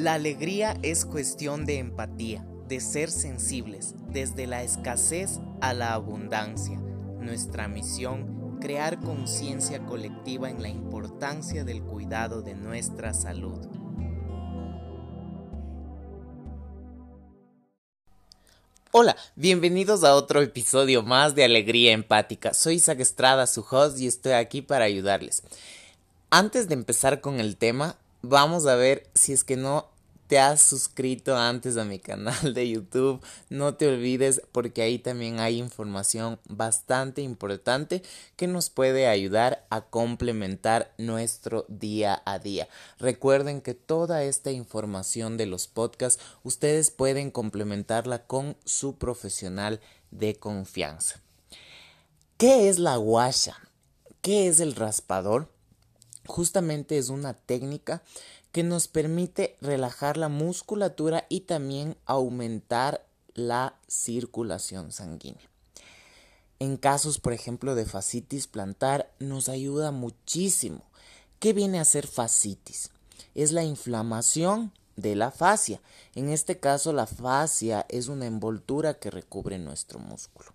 La alegría es cuestión de empatía, de ser sensibles, desde la escasez a la abundancia. Nuestra misión, crear conciencia colectiva en la importancia del cuidado de nuestra salud. Hola, bienvenidos a otro episodio más de Alegría Empática. Soy Isaac Estrada, su host, y estoy aquí para ayudarles. Antes de empezar con el tema, vamos a ver si es que no te has suscrito antes a mi canal de YouTube, no te olvides porque ahí también hay información bastante importante que nos puede ayudar a complementar nuestro día a día. Recuerden que toda esta información de los podcasts ustedes pueden complementarla con su profesional de confianza. ¿Qué es la guasha? ¿Qué es el raspador? Justamente es una técnica que nos permite relajar la musculatura y también aumentar la circulación sanguínea. En casos, por ejemplo, de fascitis plantar, nos ayuda muchísimo. ¿Qué viene a ser fascitis? Es la inflamación de la fascia. En este caso, la fascia es una envoltura que recubre nuestro músculo.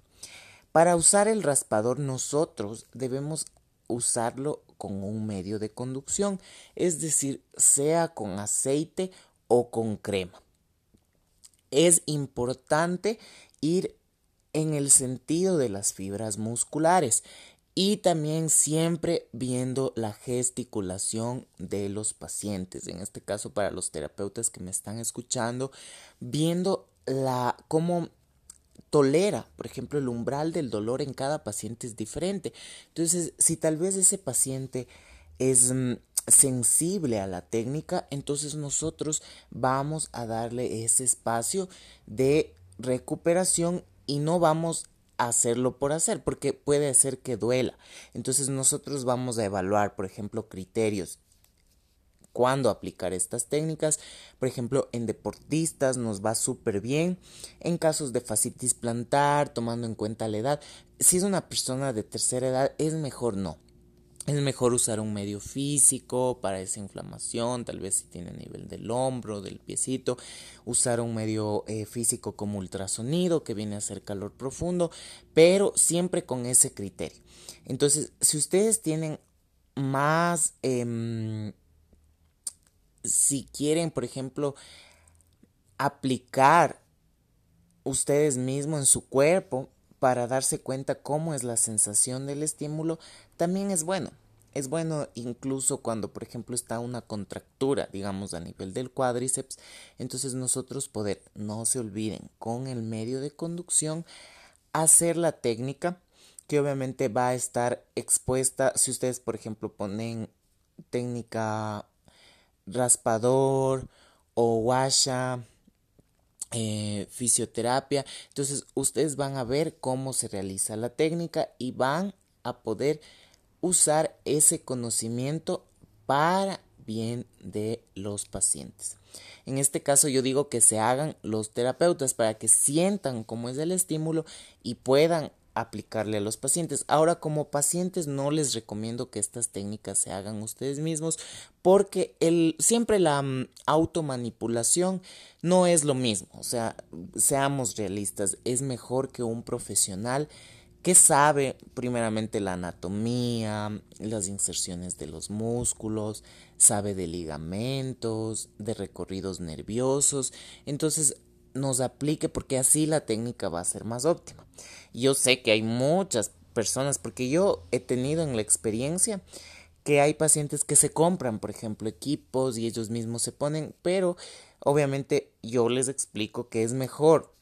Para usar el raspador, nosotros debemos usarlo con un medio de conducción, es decir, sea con aceite o con crema. Es importante ir en el sentido de las fibras musculares y también siempre viendo la gesticulación de los pacientes, en este caso para los terapeutas que me están escuchando, viendo la cómo tolera, por ejemplo, el umbral del dolor en cada paciente es diferente. Entonces, si tal vez ese paciente es mm, sensible a la técnica, entonces nosotros vamos a darle ese espacio de recuperación y no vamos a hacerlo por hacer, porque puede hacer que duela. Entonces nosotros vamos a evaluar, por ejemplo, criterios cuándo aplicar estas técnicas. Por ejemplo, en deportistas nos va súper bien. En casos de fascitis plantar, tomando en cuenta la edad. Si es una persona de tercera edad, es mejor no. Es mejor usar un medio físico para esa inflamación, tal vez si tiene nivel del hombro, del piecito, usar un medio eh, físico como ultrasonido que viene a hacer calor profundo, pero siempre con ese criterio. Entonces, si ustedes tienen más em, si quieren, por ejemplo, aplicar ustedes mismos en su cuerpo para darse cuenta cómo es la sensación del estímulo, también es bueno. Es bueno incluso cuando, por ejemplo, está una contractura, digamos, a nivel del cuádriceps. Entonces nosotros poder, no se olviden, con el medio de conducción, hacer la técnica que obviamente va a estar expuesta si ustedes, por ejemplo, ponen técnica raspador o washa, eh, fisioterapia. Entonces ustedes van a ver cómo se realiza la técnica y van a poder usar ese conocimiento para bien de los pacientes. En este caso yo digo que se hagan los terapeutas para que sientan cómo es el estímulo y puedan aplicarle a los pacientes. Ahora, como pacientes no les recomiendo que estas técnicas se hagan ustedes mismos porque el, siempre la mm, automanipulación no es lo mismo. O sea, seamos realistas, es mejor que un profesional que sabe primeramente la anatomía, las inserciones de los músculos, sabe de ligamentos, de recorridos nerviosos. Entonces, nos aplique porque así la técnica va a ser más óptima. Yo sé que hay muchas personas, porque yo he tenido en la experiencia que hay pacientes que se compran, por ejemplo, equipos y ellos mismos se ponen, pero obviamente yo les explico que es mejor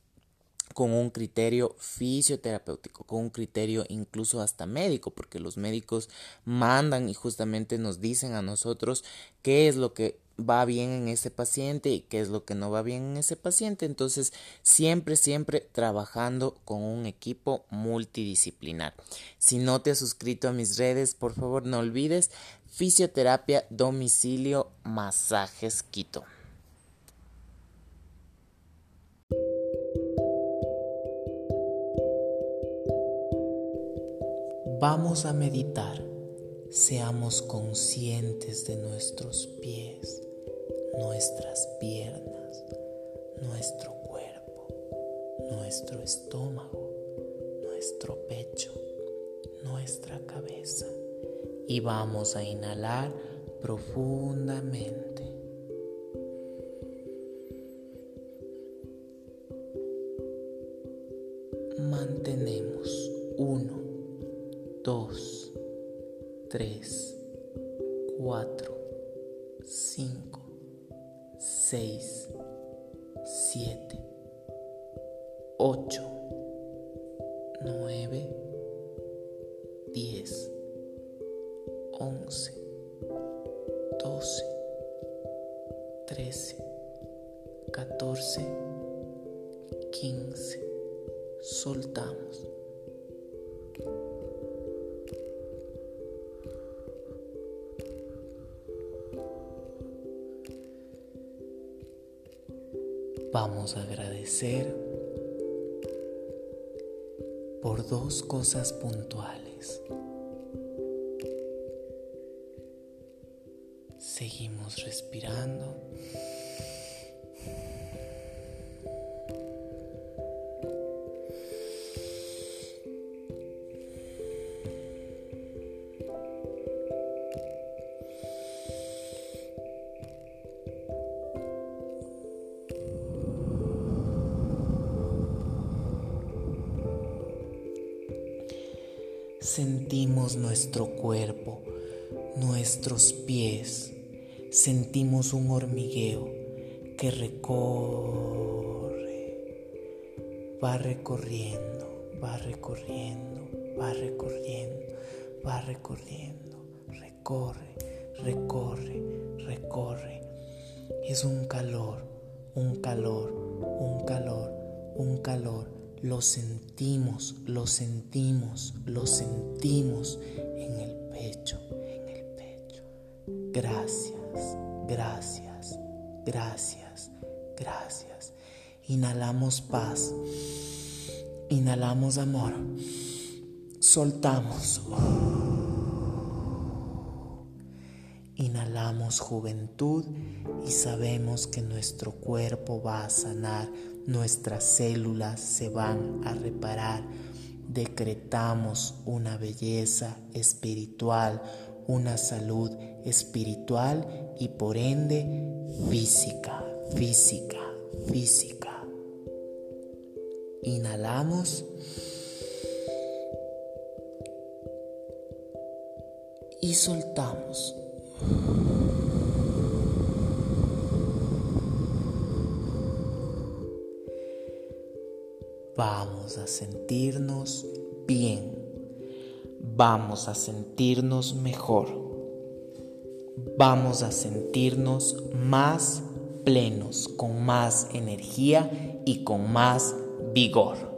con un criterio fisioterapéutico, con un criterio incluso hasta médico, porque los médicos mandan y justamente nos dicen a nosotros qué es lo que va bien en ese paciente y qué es lo que no va bien en ese paciente. Entonces, siempre, siempre trabajando con un equipo multidisciplinar. Si no te has suscrito a mis redes, por favor no olvides fisioterapia, domicilio, masajes, Quito. Vamos a meditar seamos conscientes de nuestros pies, nuestras piernas, nuestro cuerpo, nuestro estómago, nuestro pecho, nuestra cabeza. Y vamos a inhalar profundamente. Mantenemos uno, dos 3, 4, 5, 6, 7, 8, 9, 10, 11, 12, 13, 14, 15. Soltamos. Vamos a agradecer por dos cosas puntuales. Seguimos respirando. Sentimos nuestro cuerpo, nuestros pies, sentimos un hormigueo que recorre, va recorriendo, va recorriendo, va recorriendo, va recorriendo, recorre, recorre, recorre. Es un calor, un calor, un calor, un calor lo sentimos, lo sentimos, lo sentimos en el pecho, en el pecho. Gracias, gracias, gracias, gracias. Inhalamos paz, inhalamos amor, soltamos. Inhalamos juventud y sabemos que nuestro cuerpo va a sanar nuestras células se van a reparar. Decretamos una belleza espiritual, una salud espiritual y por ende física, física, física. Inhalamos. Y soltamos. Vamos a sentirnos bien, vamos a sentirnos mejor, vamos a sentirnos más plenos, con más energía y con más vigor.